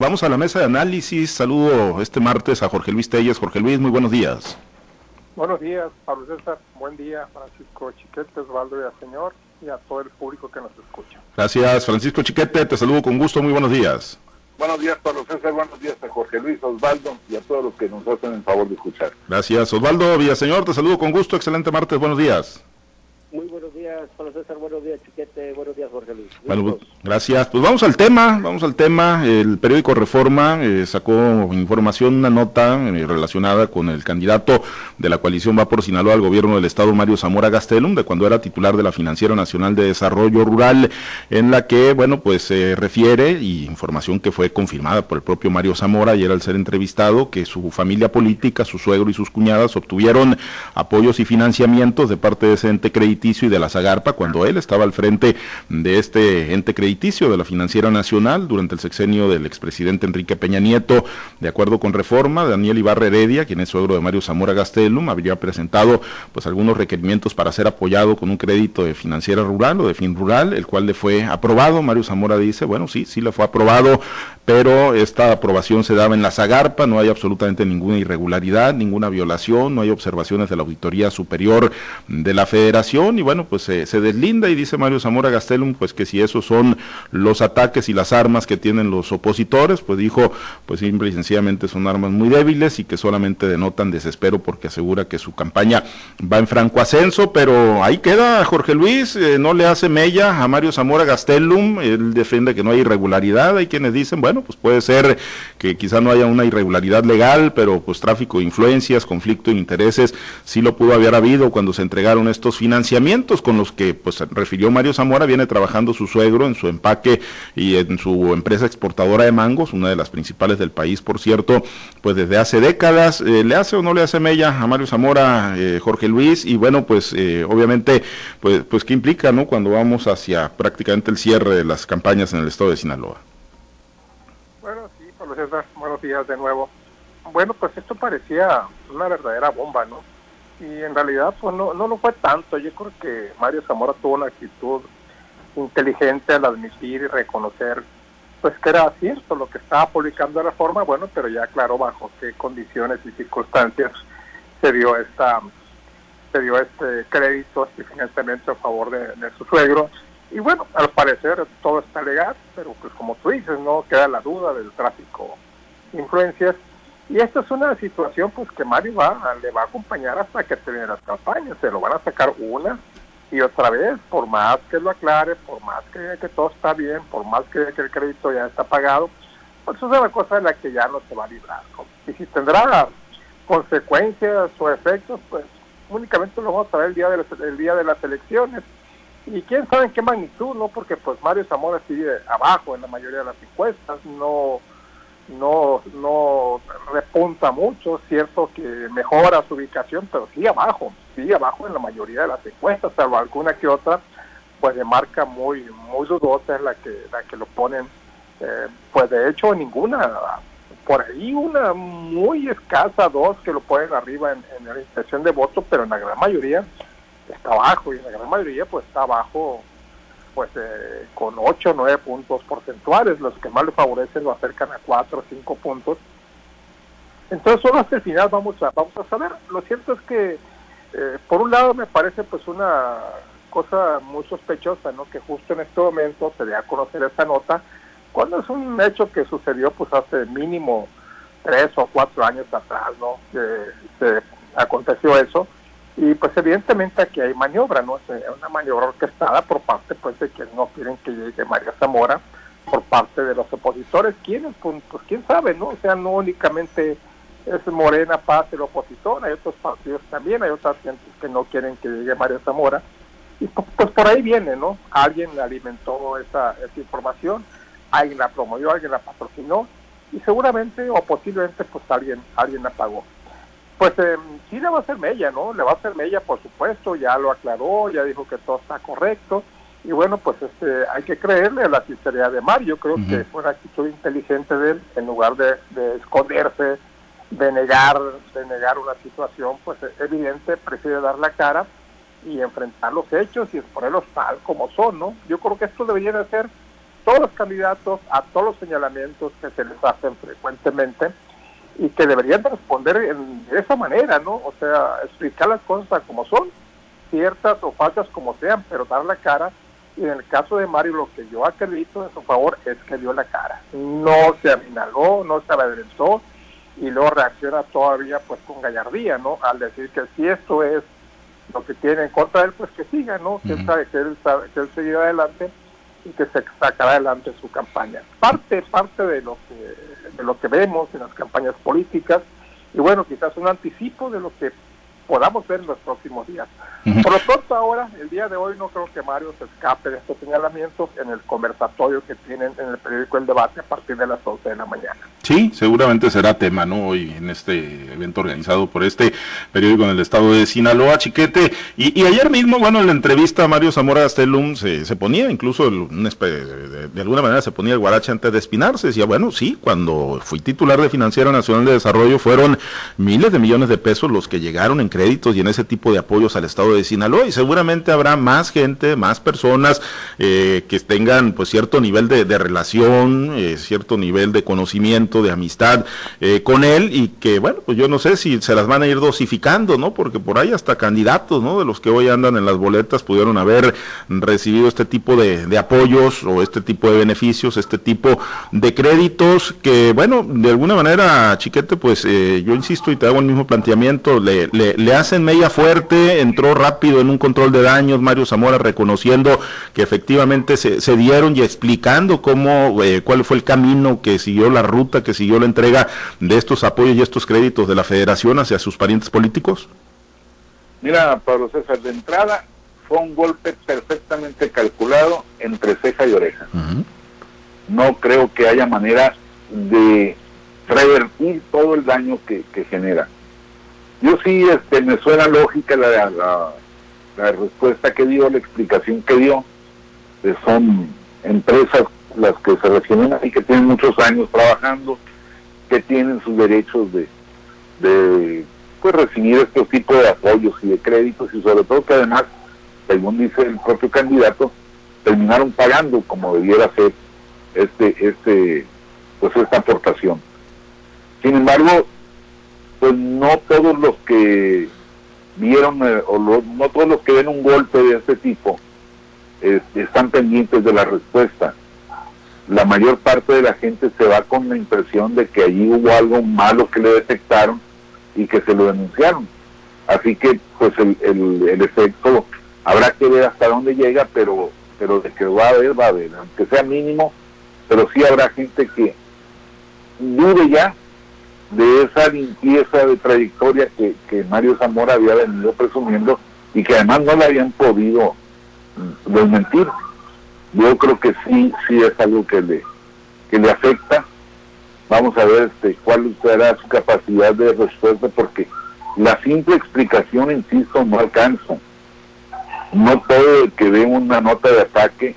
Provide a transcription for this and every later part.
Vamos a la mesa de análisis. Saludo este martes a Jorge Luis Telles. Jorge Luis, muy buenos días. Buenos días, Pablo César. Buen día, Francisco Chiquete, Osvaldo y al señor y a todo el público que nos escucha. Gracias, Francisco Chiquete. Te saludo con gusto. Muy buenos días. Buenos días, Pablo César. Buenos días a Jorge Luis, Osvaldo y a todos los que nos hacen el favor de escuchar. Gracias, Osvaldo Villaseñor. Te saludo con gusto. Excelente martes. Buenos días. Muy buenos días, Pablo César. Buenos días, Chiquete. Buenos días, Jorge Luis. Bueno, gracias. Pues vamos al tema, vamos al tema. El periódico Reforma eh, sacó información, una nota eh, relacionada con el candidato de la coalición Va por Sinaloa al gobierno del estado, Mario Zamora Gastelum, de cuando era titular de la Financiera Nacional de Desarrollo Rural, en la que, bueno, pues se refiere, y información que fue confirmada por el propio Mario Zamora ayer al ser entrevistado, que su familia política, su suegro y sus cuñadas obtuvieron apoyos y financiamientos de parte de ese ente crediticio y de la Zagarpa cuando él estaba al frente de este ente crediticio de la Financiera Nacional durante el sexenio del expresidente Enrique Peña Nieto. De acuerdo con reforma, Daniel Ibarra Heredia, quien es suegro de Mario Zamora Gastelum, habría presentado pues algunos requerimientos para ser apoyado con un crédito de financiera rural o de fin rural, el cual le fue aprobado. Mario Zamora dice, bueno, sí, sí le fue aprobado, pero esta aprobación se daba en la Zagarpa, no hay absolutamente ninguna irregularidad, ninguna violación, no hay observaciones de la Auditoría Superior de la Federación y bueno, pues se deslinda y dice Mario Zamora Gastelum, pues que si esos son los ataques y las armas que tienen los opositores, pues dijo, pues simple y sencillamente son armas muy débiles y que solamente denotan desespero porque asegura que su campaña va en franco ascenso, pero ahí queda Jorge Luis, eh, no le hace mella a Mario Zamora Gastelum, él defiende que no hay irregularidad, hay quienes dicen, bueno, pues puede ser que quizá no haya una irregularidad legal, pero pues tráfico de influencias, conflicto de intereses, sí lo pudo haber habido cuando se entregaron estos financiamientos con los que pues refirió Mario Zamora, viene trabajando su suegro en su empaque y en su empresa exportadora de mangos, una de las principales del país, por cierto, pues desde hace décadas. Eh, ¿Le hace o no le hace mella a Mario Zamora, eh, Jorge Luis? Y bueno, pues eh, obviamente, pues, pues qué implica, ¿no? Cuando vamos hacia prácticamente el cierre de las campañas en el estado de Sinaloa. Bueno, sí, buenos días de nuevo. Bueno, pues esto parecía una verdadera bomba, ¿no? Y en realidad pues no, no lo fue tanto. Yo creo que Mario Zamora tuvo una actitud inteligente al admitir y reconocer pues que era cierto lo que estaba publicando la reforma, bueno, pero ya claro bajo qué condiciones y circunstancias se dio esta se dio este crédito, este financiamiento a favor de, su suegro. Y bueno, al parecer todo está legal, pero pues como tú dices, no queda la duda del tráfico influencias y esta es una situación pues que Mario va, le va a acompañar hasta que termine las campañas. Se lo van a sacar una y otra vez, por más que lo aclare, por más que, que todo está bien, por más que, el crédito ya está pagado, pues eso es una cosa de la que ya no se va a librar. Y si tendrá consecuencias o efectos, pues únicamente lo vamos a ver el día de las, el día de las elecciones. Y quién sabe en qué magnitud, ¿no? Porque pues Mario Zamora sigue abajo en la mayoría de las encuestas, no no, no repunta mucho, cierto que mejora su ubicación, pero sigue abajo, sigue abajo en la mayoría de las encuestas, salvo alguna que otra, pues de marca muy, muy dudosa es la que, la que lo ponen, eh, pues de hecho ninguna, por ahí una muy escasa, dos que lo ponen arriba en, en la intención de voto, pero en la gran mayoría está abajo, y en la gran mayoría pues está abajo pues eh, con 8 o 9 puntos porcentuales, los que más le favorecen lo acercan a 4 o 5 puntos. Entonces solo hasta el final vamos a, vamos a saber. Lo cierto es que, eh, por un lado me parece pues una cosa muy sospechosa, ¿no? Que justo en este momento se dé a conocer esta nota, cuando es un hecho que sucedió pues hace mínimo 3 o 4 años atrás, ¿no? Que se aconteció eso y pues evidentemente aquí hay maniobra, ¿no? Es una maniobra orquestada por parte pues de quienes no quieren que llegue María Zamora, por parte de los opositores. ¿Quiénes? Pues, pues quién sabe, ¿no? O sea, no únicamente es Morena Paz el opositor, hay otros partidos también, hay otras gentes que no quieren que llegue María Zamora. Y pues, pues por ahí viene, ¿no? Alguien alimentó esa, esa información, alguien la promovió, alguien la patrocinó y seguramente o posiblemente pues alguien, alguien la pagó. Pues eh, sí le va a hacer mella, ¿no? Le va a hacer mella, por supuesto, ya lo aclaró, ya dijo que todo está correcto. Y bueno, pues este, hay que creerle a la sinceridad de Mario. Creo que fue una actitud inteligente de él, en lugar de, esconderse, de negar, de negar una situación, pues evidente, prefiere dar la cara y enfrentar los hechos y exponerlos tal como son, ¿no? Yo creo que esto debería de ser todos los candidatos a todos los señalamientos que se les hacen frecuentemente y que deberían responder de esa manera, ¿no? O sea, explicar las cosas como son, ciertas o falsas como sean, pero dar la cara. Y en el caso de Mario, lo que yo acredito en su favor es que dio la cara. No se aminaló, no se avergonzó y luego reacciona todavía pues con gallardía, ¿no? Al decir que si esto es lo que tiene en contra de él, pues que siga, ¿no? Que él sabe que él, sabe, que él seguirá adelante que se sacará adelante su campaña. Parte, parte de lo que, de lo que vemos en las campañas políticas y bueno, quizás un anticipo de lo que podamos ver en los próximos días. Por lo pronto ahora, el día de hoy, no creo que Mario se escape de estos señalamientos en el conversatorio que tienen en el periódico El Debate a partir de las 11 de la mañana. Sí, seguramente será tema, ¿no? Hoy en este evento organizado por este periódico en el estado de Sinaloa, Chiquete. Y, ayer mismo, bueno, en la entrevista a Mario Zamora Gastelum se, se ponía, incluso de, de, alguna manera se ponía el guarache antes de espinarse. Decía, bueno, sí, cuando fui titular de Financiera Nacional de Desarrollo fueron miles de millones de pesos los que llegaron en créditos y en ese tipo de apoyos al estado de Sinaloa y seguramente habrá más gente, más personas eh, que tengan pues cierto nivel de, relación, eh, cierto nivel de conocimiento, de amistad eh, con él y que bueno, pues yo no sé si se las van a ir dosificando, ¿no? Porque por ahí hasta candidatos, ¿no? De los que hoy andan en las boletas pudieron haber recibido este tipo de, apoyos o este tipo de beneficios, este tipo de créditos que bueno, de alguna manera, Chiquete, pues yo insisto y te hago el mismo planteamiento, le, le le hacen media fuerte, entró rápido en un control de daños, Mario Zamora reconociendo que efectivamente se, se dieron y explicando cómo, eh, cuál fue el camino que siguió la ruta, que siguió la entrega de estos apoyos y estos créditos de la federación hacia sus parientes políticos? Mira, Pablo César, de entrada fue un golpe perfectamente calculado entre ceja y oreja. No creo que haya manera de revertir todo el daño que genera. Yo sí, este, me suena lógica la, la, respuesta que dio, la explicación que dio. Que son empresas las que se refieren y que tienen muchos años trabajando, que tienen sus derechos de, de pues, recibir estos tipos de apoyos y de créditos y sobre todo que además, según dice el propio candidato, terminaron pagando como debiera ser este, este, pues esta aportación. Sin embargo, pues no todos los que vieron eh, o no todos los que ven un golpe de este tipo están pendientes de la respuesta. La mayor parte de la gente se va con la impresión de que allí hubo algo malo que le detectaron y que se lo denunciaron. Así que pues el, el, efecto habrá que ver hasta dónde llega, pero pero de que va a haber, va a haber, aunque sea mínimo, pero sí habrá gente que dude ya de esa limpieza de trayectoria que, que Mario Zamora había venido presumiendo y que además no le habían podido mm, desmentir. Yo creo que sí, sí es algo que le, que le afecta. Vamos a ver este, cuál será su capacidad de respuesta, porque la simple explicación, insisto, no alcanza. No todo el que ve una nota de ataque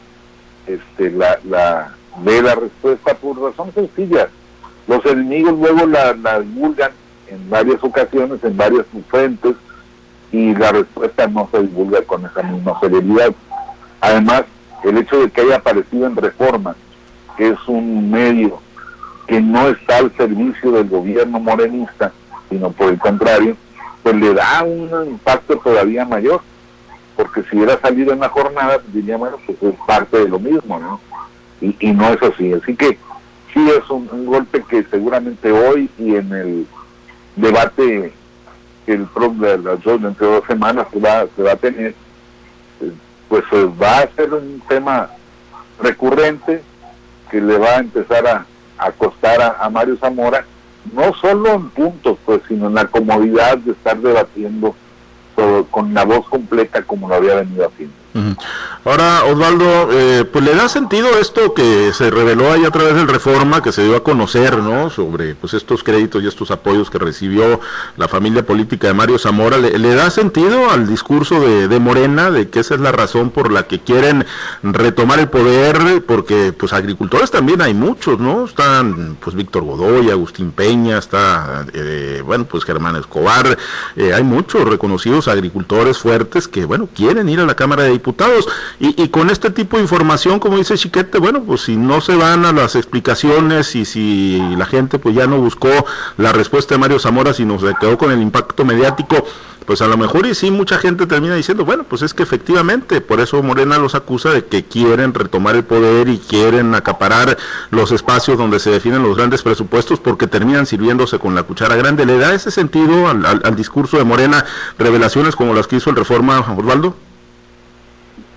este, la, la, ve la respuesta por razones sencillas los enemigos luego la, divulgan en varias ocasiones, en varias fuentes, y la respuesta no se divulga con esa misma celeridad. Además, el hecho de que haya aparecido en Reforma, que es un medio que no está al servicio del gobierno morenista, sino por el contrario, pues le da un impacto todavía mayor, porque si hubiera salido en la jornada, diría, bueno, pues es parte de lo mismo, ¿no? Y no es así. Así que sí es un, golpe que seguramente hoy y en el debate el de dos, entre dos semanas se va, se va a tener, eh, pues eh, va a ser un tema recurrente que le va a empezar a, a costar a, a Mario Zamora, no solo en puntos, pues, sino en la comodidad de estar debatiendo con la voz completa como lo había venido haciendo. Ahora, Osvaldo, eh, pues le da sentido esto que se reveló ahí a través del Reforma, que se dio a conocer, ¿no? Sobre pues estos créditos y estos apoyos que recibió la familia política de Mario Zamora. ¿Le, da sentido al discurso de, de, Morena de que esa es la razón por la que quieren retomar el poder? Porque pues agricultores también hay muchos, ¿no? Están pues Víctor Godoy, Agustín Peña, está, eh, bueno, pues Germán Escobar. Eh, hay muchos reconocidos agricultores fuertes que, bueno, quieren ir a la Cámara de Diputados. Y, con este tipo de información, como dice Chiquete, bueno, pues si no se van a las explicaciones y si la gente pues ya no buscó la respuesta de Mario Zamora, sino se quedó con el impacto mediático, pues a lo mejor y sí mucha gente termina diciendo, bueno, pues es que efectivamente, por eso Morena los acusa de que quieren retomar el poder y quieren acaparar los espacios donde se definen los grandes presupuestos porque terminan sirviéndose con la cuchara grande. ¿Le da ese sentido al, discurso de Morena revelaciones como las que hizo el Reforma Osvaldo?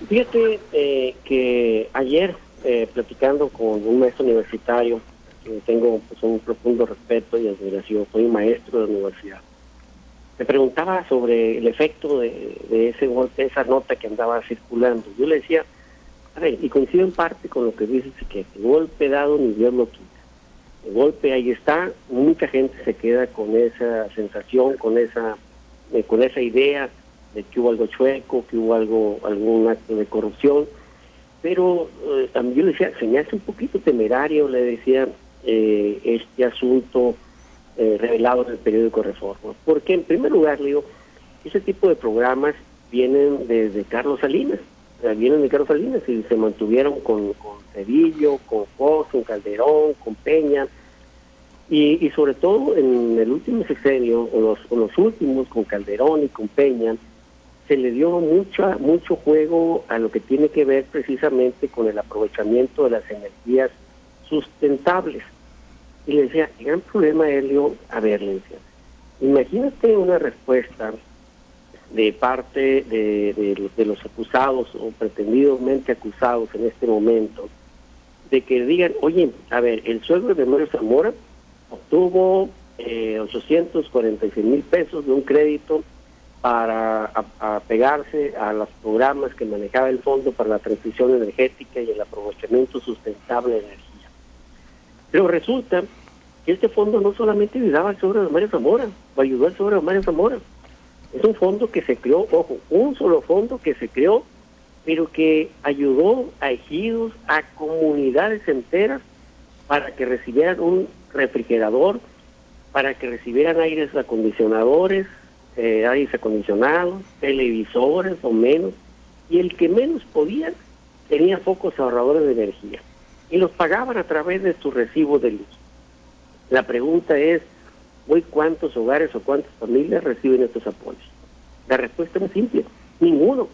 Fíjate eh, que ayer, eh, platicando con un maestro universitario, que tengo pues, un profundo respeto y admiración, soy maestro de universidad, me preguntaba sobre el efecto de, ese golpe, esa nota que andaba circulando. Yo le decía, a ver, y coincido en parte con lo que dices, que el golpe dado ni Dios lo quita. El golpe ahí está, mucha gente se queda con esa sensación, con esa, eh, con esa idea de que hubo algo chueco, que hubo algo, algún acto de corrupción, pero eh, también yo le decía, se un poquito temerario, le decía, eh, este asunto eh, revelado en el periódico Reforma. Porque en primer lugar, le digo, ese tipo de programas vienen desde Carlos Salinas, vienen de Carlos Salinas y se mantuvieron con, con con Fox, con Calderón, con Peña, y, sobre todo en el último sexenio, o los últimos, con Calderón y con Peña, se le dio mucha, mucho juego a lo que tiene que ver precisamente con el aprovechamiento de las energías sustentables. Y le decía, el gran problema, Helio, a ver, le decía, imagínate una respuesta de parte de, de, los acusados o pretendidamente acusados en este momento, de que digan, oye, a ver, el suegro de Mario Zamora obtuvo eh, 846 mil pesos de un crédito para apegarse a, los programas que manejaba el Fondo para la Transición Energética y el aprovechamiento sustentable de energía. Pero resulta que este fondo no solamente ayudaba al sobre de Mario Zamora, o ayudó al sobre de Mario Zamora. Es un fondo que se creó, ojo, un solo fondo que se creó, pero que ayudó a ejidos, a comunidades enteras para que recibieran un refrigerador, para que recibieran aires acondicionadores, eh, aires acondicionados, televisores o menos, y el que menos podía tenía focos ahorradores de energía y los pagaban a través de su recibo de luz. La pregunta es, ¿hoy cuántos hogares o cuántas familias reciben estos apoyos? La respuesta es simple, ninguno.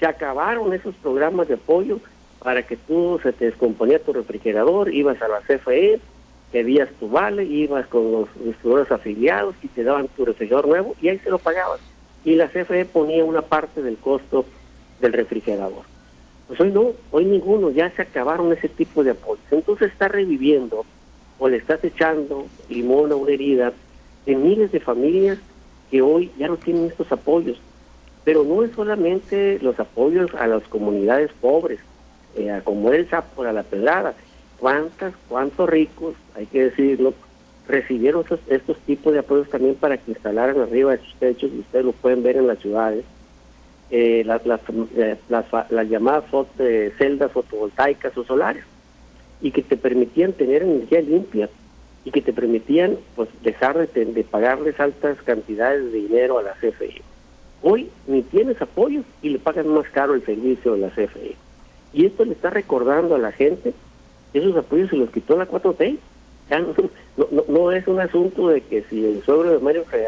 Se acabaron esos programas de apoyo para que tú se te descomponía tu refrigerador, ibas a la CFE, pedías tu vale, ibas con los distribuidores afiliados y te daban tu refrigerador nuevo y ahí se lo pagabas. Y la CFE ponía una parte del costo del refrigerador. Pues hoy no, hoy ninguno, ya se acabaron ese tipo de apoyos. Entonces está reviviendo o le estás echando limón a una herida de miles de familias que hoy ya no tienen estos apoyos. Pero no es solamente los apoyos a las comunidades pobres, eh, como el sapo a la pedrada. ¿Cuántas, cuántos ricos, hay que decirlo, recibieron estos, estos tipos de apoyos también para que instalaran arriba de sus techos, y ustedes lo pueden ver en las ciudades, eh, las, las, eh, las, llamadas eh, celdas fotovoltaicas o solares y que te permitían tener energía limpia y que te permitían pues dejar de, de pagarles altas cantidades de dinero a la CFE. Hoy ni tienes apoyos y le pagan más caro el servicio de la CFE. Y esto le está recordando a la gente esos apoyos se los quitó la 4T. Ya no, es un asunto de que si el suegro de Mario se,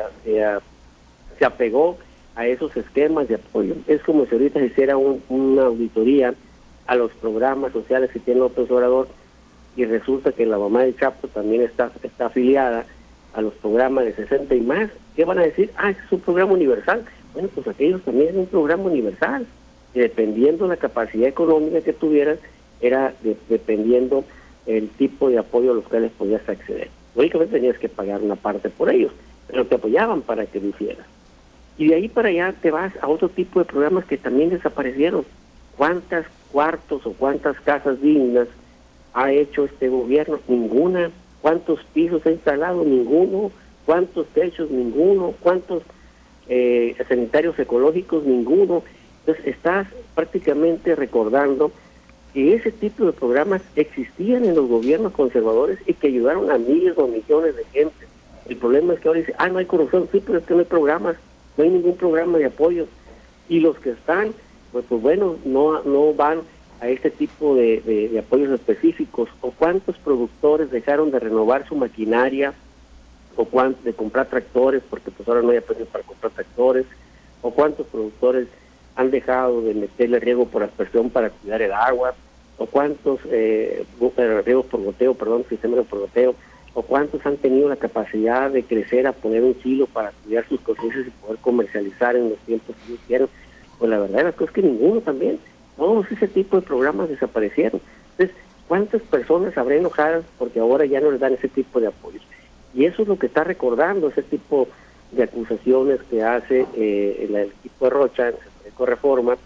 se apegó a esos esquemas de apoyo. Es como si ahorita se hiciera una auditoría a los programas sociales que tiene López Obrador y resulta que la mamá del Chapo también está, está afiliada a los programas de 60 y más. ¿Qué van a decir? Ah, es un programa universal. Bueno, pues aquellos también es un programa universal. Y dependiendo la capacidad económica que tuvieran, era dependiendo el tipo de apoyo a los cuales podías acceder. Lógicamente tenías que pagar una parte por ellos, pero te apoyaban para que lo hicieras. Y de ahí para allá te vas a otro tipo de programas que también desaparecieron. ¿Cuántas cuartos o cuántas casas dignas ha hecho este gobierno? Ninguna. ¿Cuántos pisos ha instalado? Ninguno. ¿Cuántos techos? Ninguno. ¿Cuántos eh, sanitarios ecológicos? Ninguno. Entonces estás prácticamente recordando que ese tipo de programas existían en los gobiernos conservadores y que ayudaron a miles o millones de gente. El problema es que ahora dice, ah, no hay corrupción, sí, pero es que no hay programas no hay ningún programa de apoyo. Y los que están pues, pues bueno, no, no van a este tipo de, apoyos específicos, o cuántos productores dejaron de renovar su maquinaria, o cuántos de comprar tractores, porque pues ahora no hay apoyo para comprar tractores, o cuántos productores han dejado de meterle riego por aspersión para cuidar el agua, o cuántos eh, eh riegos por goteo, perdón, sistemas por goteo, o cuántos han tenido la capacidad de crecer a poner un kilo para cuidar sus cosechas y poder comercializar en los tiempos que ellos. Pues la verdad es que ninguno también. Todos ese tipo de programas desaparecieron. Entonces, ¿cuántas personas habrá enojadas porque ahora ya no les dan ese tipo de apoyos? Y eso es lo que está recordando ese tipo de acusaciones que hace eh, el, equipo de Rocha, el Reforma.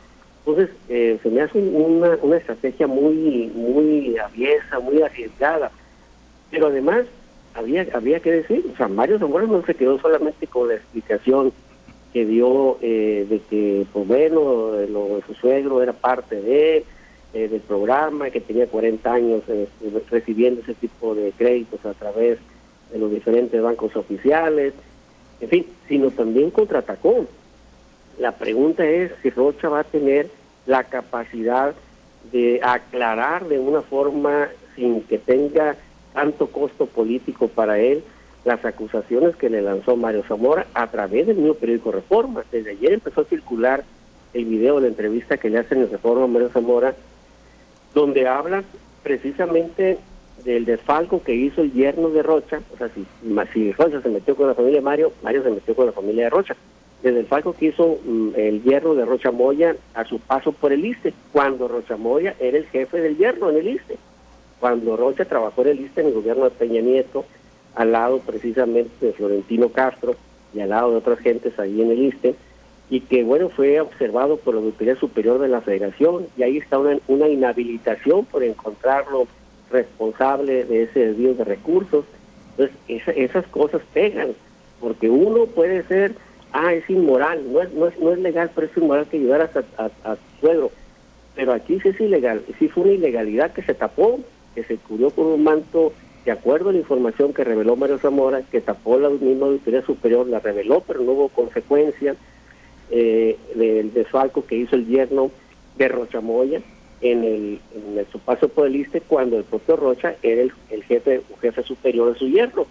Entonces, eh, se me hace una, una estrategia muy, muy aviesa, muy arriesgada. Pero además, había, había que decir, o sea, Mario Zamora no se quedó solamente con la explicación que dio eh, de que, pues bueno, lo de su suegro era parte de eh, del programa, que tenía 40 años eh, recibiendo ese tipo de créditos a través de los diferentes bancos oficiales, en fin, sino también contraatacó. La pregunta es si Rocha va a tener la capacidad de aclarar de una forma sin que tenga tanto costo político para él las acusaciones que le lanzó Mario Zamora a través del mismo periódico Reforma. Desde ayer empezó a circular el video de la entrevista que le hacen en Reforma a Mario Zamora, donde habla precisamente del desfalco que hizo el yerno de Rocha, o sea, si, si Rocha se metió con la familia de Mario, Mario se metió con la familia de Rocha, del desfalco que hizo mm, el yerno de Rocha Moya a su paso por el ISTE, cuando Rocha Moya era el jefe del yerno en el ISTE, cuando Rocha trabajó en el ISTE en el gobierno de Peña Nieto, al lado precisamente de Florentino Castro y al lado de otras gentes ahí en el ISTE, y que bueno, fue observado por la Auditoría Superior de la Federación, y ahí está una, una inhabilitación por encontrarlo responsable de ese desvío de recursos. Entonces, esas cosas pegan, porque uno puede ser, ah, es inmoral, no es, no es, no es legal, pero es inmoral que ayudar a, a, su suegro. Pero aquí sí es ilegal, sí fue una ilegalidad que se tapó, que se cubrió con un manto de acuerdo a la información que reveló Mario Zamora, que tapó la misma auditoría superior, la reveló, pero no hubo consecuencias eh, del desfalco que hizo el yerno de Rochamoya en el, en su paso por el ISTE cuando el propio Rocha era el, el jefe, jefe superior de su yerno.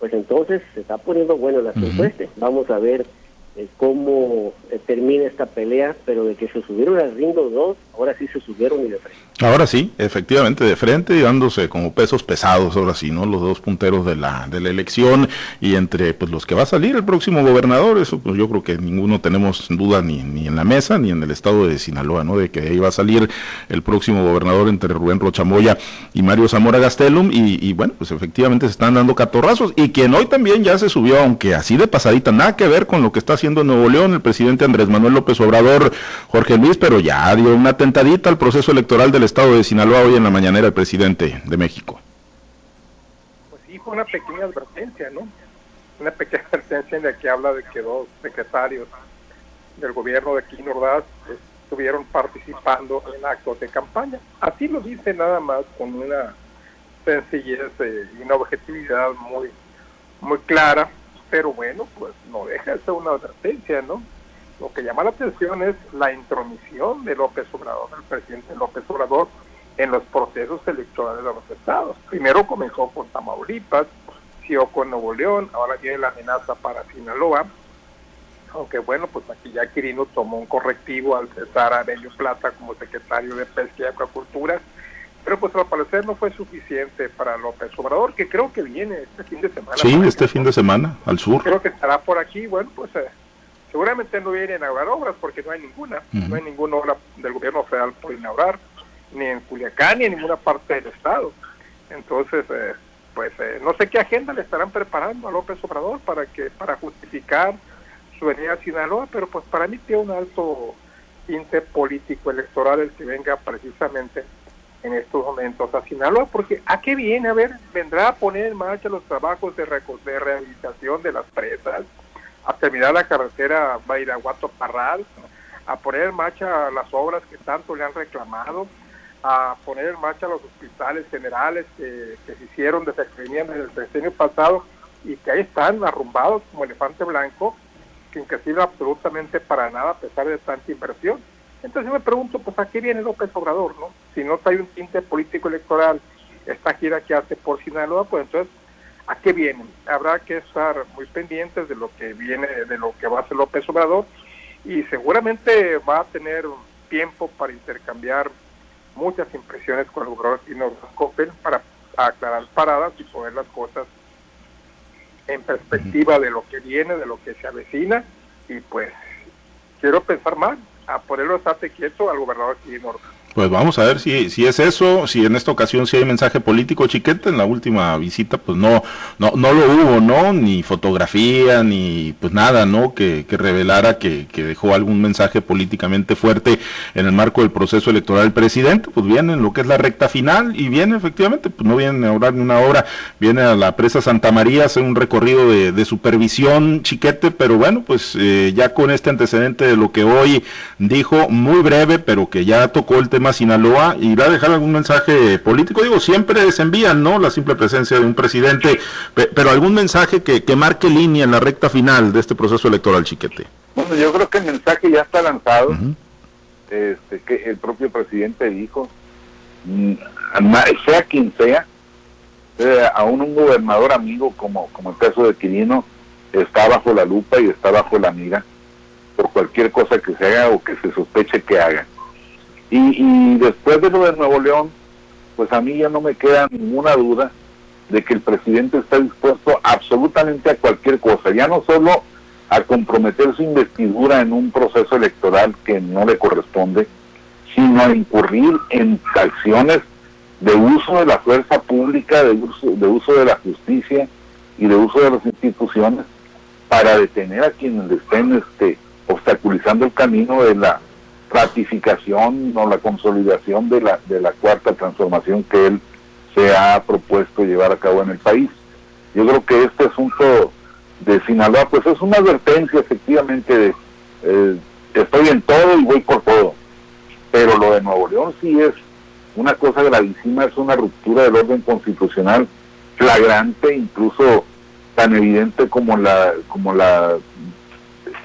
Pues entonces se está poniendo bueno la uh Vamos a ver eh, cómo eh, termina esta pelea, pero de que se subieron al ring dos, ahora sí se subieron y de frente. Ahora sí, efectivamente, de frente y dándose como pesos pesados, ahora sí, ¿no? Los dos punteros de la, de la elección y entre pues los que va a salir el próximo gobernador, eso pues yo creo que ninguno tenemos duda ni, ni en la mesa ni en el estado de Sinaloa, ¿no? De que ahí va a salir el próximo gobernador entre Rubén Rochamoya y Mario Zamora Gastelum y, y bueno, pues efectivamente se están dando catorrazos y quien hoy también ya se subió, aunque así de pasadita, nada que ver con lo que está haciendo en Nuevo León el presidente Andrés Manuel López Obrador, Jorge Luis, pero ya dio una tentadita al proceso electoral del estado de Sinaloa hoy en la mañanera el presidente de México. Pues sí, fue una pequeña advertencia, ¿no? Una pequeña advertencia en la que habla de que dos secretarios del gobierno de Quino Ordaz pues, estuvieron participando en actos de campaña. Así lo dice nada más con una sencillez y una objetividad muy, muy clara, pero bueno, pues no deja de ser una advertencia, ¿no? Lo que llama la atención es la intromisión de López Obrador, del presidente López Obrador, en los procesos electorales de los estados. Primero comenzó con Tamaulipas, siguió con Nuevo León, ahora viene la amenaza para Sinaloa, aunque bueno, pues aquí ya Quirino tomó un correctivo al cesar a Bello Plata como secretario de Pesca y Acuacultura, pero pues al parecer no fue suficiente para López Obrador, que creo que viene este fin de semana. Sí, este fin de semana, al sur. Creo que estará por aquí, bueno, pues eh, seguramente no viene a inaugurar obras porque no hay ninguna, no hay ninguna obra del gobierno federal por inaugurar, ni en Culiacán ni en ninguna parte del estado. Entonces, eh, pues eh, no sé qué agenda le estarán preparando a López Obrador para que para justificar su venida a Sinaloa, pero pues para mí tiene un alto tinte político electoral el que venga precisamente en estos momentos a Sinaloa, porque ¿a qué viene? A ver, vendrá a poner en marcha los trabajos de, de rehabilitación de las presas, a terminar la carretera Bairaguato-Parral, a poner en marcha las obras que tanto le han reclamado, a poner en marcha los hospitales generales que, se hicieron desde el decenio pasado y que ahí están arrumbados como elefante blanco, que sirva absolutamente para nada a pesar de tanta inversión. Entonces me pregunto, pues a qué viene López Obrador, ¿no? Si no trae un tinte político electoral, esta gira que hace por Sinaloa, pues entonces, ¿a qué viene? Habrá que estar muy pendientes de lo que viene, de lo que va a hacer López Obrador, y seguramente va a tener tiempo para intercambiar muchas impresiones con el gobernador Tino Coppel para aclarar paradas y poner las cosas en perspectiva de lo que viene, de lo que se avecina, y pues quiero pensar más, a ponerlo estate quieto al gobernador Tino pues vamos a ver si, si es eso, si en esta ocasión sí hay mensaje político chiquete, en la última visita pues no, no, no lo hubo, ¿no? Ni fotografía, ni pues nada, ¿no? Que, que revelara que, que, dejó algún mensaje políticamente fuerte en el marco del proceso electoral del presidente, pues viene en lo que es la recta final y viene efectivamente, pues no viene a orar ni una hora, viene a la presa Santa María a hacer un recorrido de, de supervisión chiquete, pero bueno, pues eh, ya con este antecedente de lo que hoy dijo, muy breve, pero que ya tocó el tema Sinaloa y va a dejar algún mensaje político. Digo, siempre se envían, ¿no? La simple presencia de un presidente, pero algún mensaje que, marque línea en la recta final de este proceso electoral, Chiquete. Bueno, yo creo que el mensaje ya está lanzado, este, que el propio presidente dijo, mm, sea quien sea, aún un gobernador amigo como, como el caso de Quirino, está bajo la lupa y está bajo la mira por cualquier cosa que se haga o que se sospeche que haga. Y, después de lo de Nuevo León, pues a mí ya no me queda ninguna duda de que el presidente está dispuesto absolutamente a cualquier cosa, ya no solo a comprometer su investidura en un proceso electoral que no le corresponde, sino a incurrir en acciones de uso de la fuerza pública, de uso, de uso de la justicia y de uso de las instituciones para detener a quienes estén este, obstaculizando el camino de la ratificación o la consolidación de la, de la cuarta transformación que él se ha propuesto llevar a cabo en el país. Yo creo que este asunto de Sinaloa, pues es una advertencia efectivamente de eh, estoy en todo y voy por todo. Pero lo de Nuevo León sí es una cosa gravísima, es una ruptura del orden constitucional flagrante, incluso tan evidente como la, como la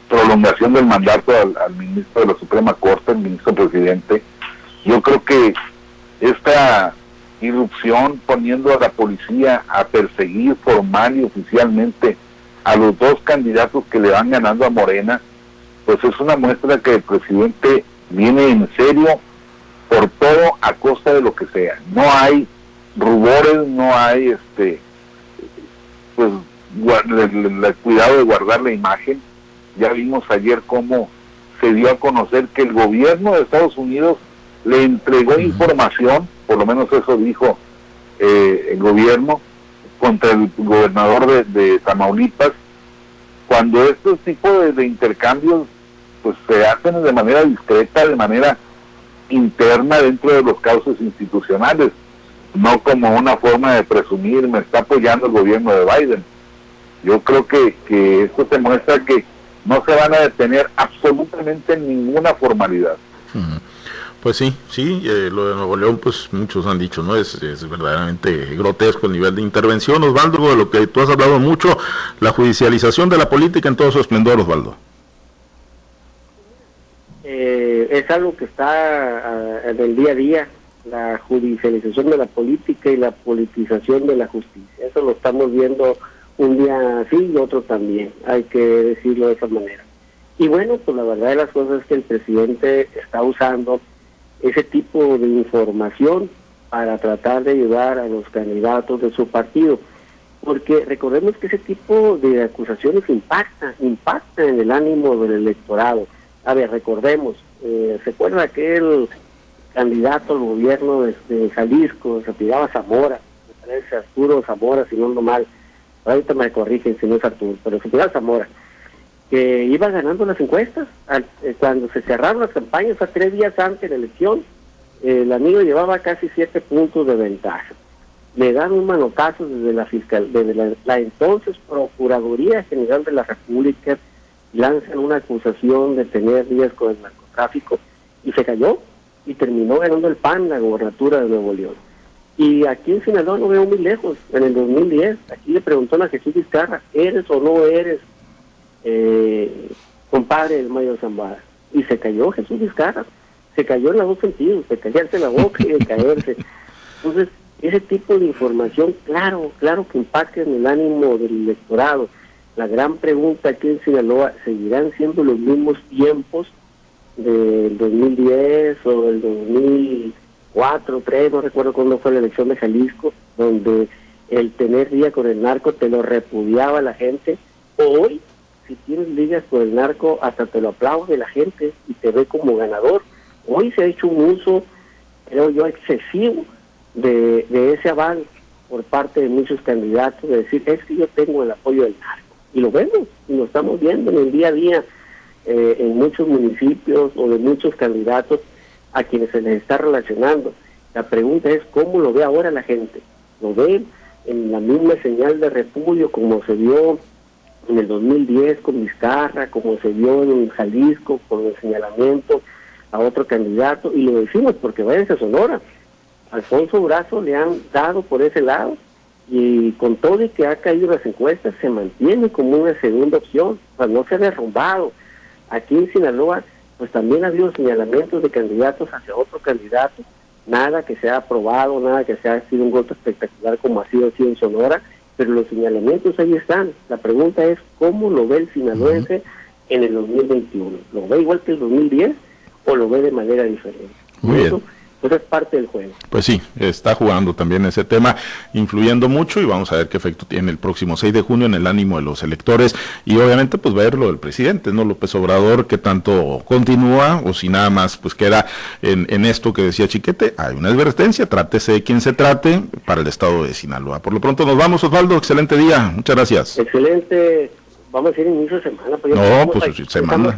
prolongación del mandato al, ministro de la Suprema Corte, el ministro presidente. Yo creo que esta irrupción poniendo a la policía a perseguir formal y oficialmente a los dos candidatos que le van ganando a Morena, pues es una muestra que el presidente viene en serio por todo a costa de lo que sea. No hay rubores, no hay este pues el cuidado de guardar la imagen ya vimos ayer cómo se dio a conocer que el gobierno de Estados Unidos le entregó información, por lo menos eso dijo eh, el gobierno, contra el gobernador de, Tamaulipas, cuando estos tipos de, intercambios pues se hacen de manera discreta, de manera interna dentro de los cauces institucionales, no como una forma de presumir, me está apoyando el gobierno de Biden. Yo creo que, que esto te muestra que no se van a detener absolutamente ninguna formalidad. Pues sí, sí, eh, lo de Nuevo León, pues muchos han dicho, ¿no? Es, verdaderamente grotesco el nivel de intervención. Osvaldo, de lo que tú has hablado mucho, la judicialización de la política en todo su esplendor, Osvaldo. Eh, es algo que está ah, en el día a día, la judicialización de la política y la politización de la justicia. Eso lo estamos viendo un día sí y otro también, hay que decirlo de esa manera. Y bueno, pues la verdad de las cosas es que el presidente está usando ese tipo de información para tratar de ayudar a los candidatos de su partido. Porque recordemos que ese tipo de acusaciones impacta, impacta en el ánimo del electorado. A ver, recordemos, eh, ¿se acuerda aquel candidato al gobierno de, Jalisco, se Zamora, me parece Arturo Zamora, si no lo mal, ahorita me corrigen si no es Arturo, pero Fidel Zamora, que iba ganando las encuestas. Eh, cuando se cerraron las campañas, a tres días antes de la elección, el amigo llevaba casi siete puntos de ventaja. Le dan un manotazo desde la fiscal, desde la, entonces Procuraduría General de la República, lanzan una acusación de tener días con el narcotráfico y se cayó y terminó ganando el PAN la gobernatura de Nuevo León. Y aquí en Sinaloa no veo muy lejos, en el 2010, aquí le preguntó a Jesús Vizcarra, ¿eres o no eres eh, compadre del Mayor Zambada? Y se cayó Jesús Vizcarra. se cayó en los dos sentidos, de callarse la boca y de caerse. Entonces, ese tipo de información, claro, claro que impacta en el ánimo del electorado. La gran pregunta aquí en Sinaloa, ¿seguirán siendo los mismos tiempos del 2010 o del 2004, 2003, no recuerdo cuándo fue la elección de Jalisco, donde el tener día con el narco te lo repudiaba la gente? Hoy, si tienes ligas con el narco, hasta te lo aplaude la gente y te ve como ganador. Hoy se ha hecho un uso, creo yo, excesivo de, ese aval por parte de muchos candidatos, de decir, es que yo tengo el apoyo del narco. Y lo vemos, y lo estamos viendo en el día a día eh, en muchos municipios o de muchos candidatos a quienes se les está relacionando. La pregunta es, ¿cómo lo ve ahora la gente? ¿Lo ve en la misma señal de repudio como se vio en el 2010 con Vizcarra, como se vio en Jalisco con el señalamiento a otro candidato? Y lo decimos porque váyanse a Sonora Alfonso Brazo le han dado por ese lado y con todo y que ha caído las encuestas se mantiene como una segunda opción, pues no se ha derrumbado. Aquí en Sinaloa pues también ha habido señalamientos de candidatos hacia otro candidato, nada que se ha aprobado, nada que se ha sido un golpe espectacular como ha sido así en Sonora, pero los señalamientos ahí están. La pregunta es cómo lo ve el sinaloense en el 2021. ¿Lo ve igual que el 2010 o lo ve de manera diferente? Muy bien. Pues es parte del juego. Pues sí, está jugando también ese tema, influyendo mucho y vamos a ver qué efecto tiene el próximo 6 de junio en el ánimo de los electores y obviamente pues ver lo del presidente, ¿no? López Obrador, que tanto continúa o si nada más pues queda en, en esto que decía Chiquete, hay una advertencia, trátese de quien se trate para el estado de Sinaloa. Por lo pronto nos vamos, Osvaldo, excelente día, muchas gracias. Excelente vamos a ir inicio de semana. Pues no, pues semana.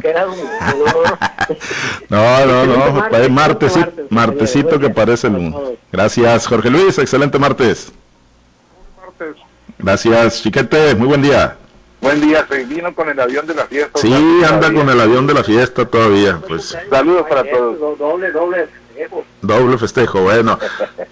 no, no, no, no, martes, martesito que parece el lunes. Gracias, Jorge Luis, excelente martes. Gracias, Chiquete, muy buen día. Buen día, se vino con el avión de la fiesta. Sí, anda con el avión de la fiesta todavía. Pues saludos para todos. Doble, doble. Doble festejo, bueno.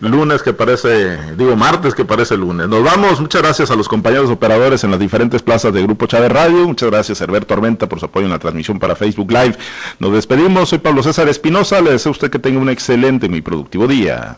Lunes que parece, digo martes que parece lunes. Nos vamos, muchas gracias a los compañeros operadores en las diferentes plazas de Grupo Chávez Radio. Muchas gracias, Herbert Tormenta, por su apoyo en la transmisión para Facebook Live. Nos despedimos, soy Pablo César Espinosa. Le deseo a usted que tenga un excelente y muy productivo día.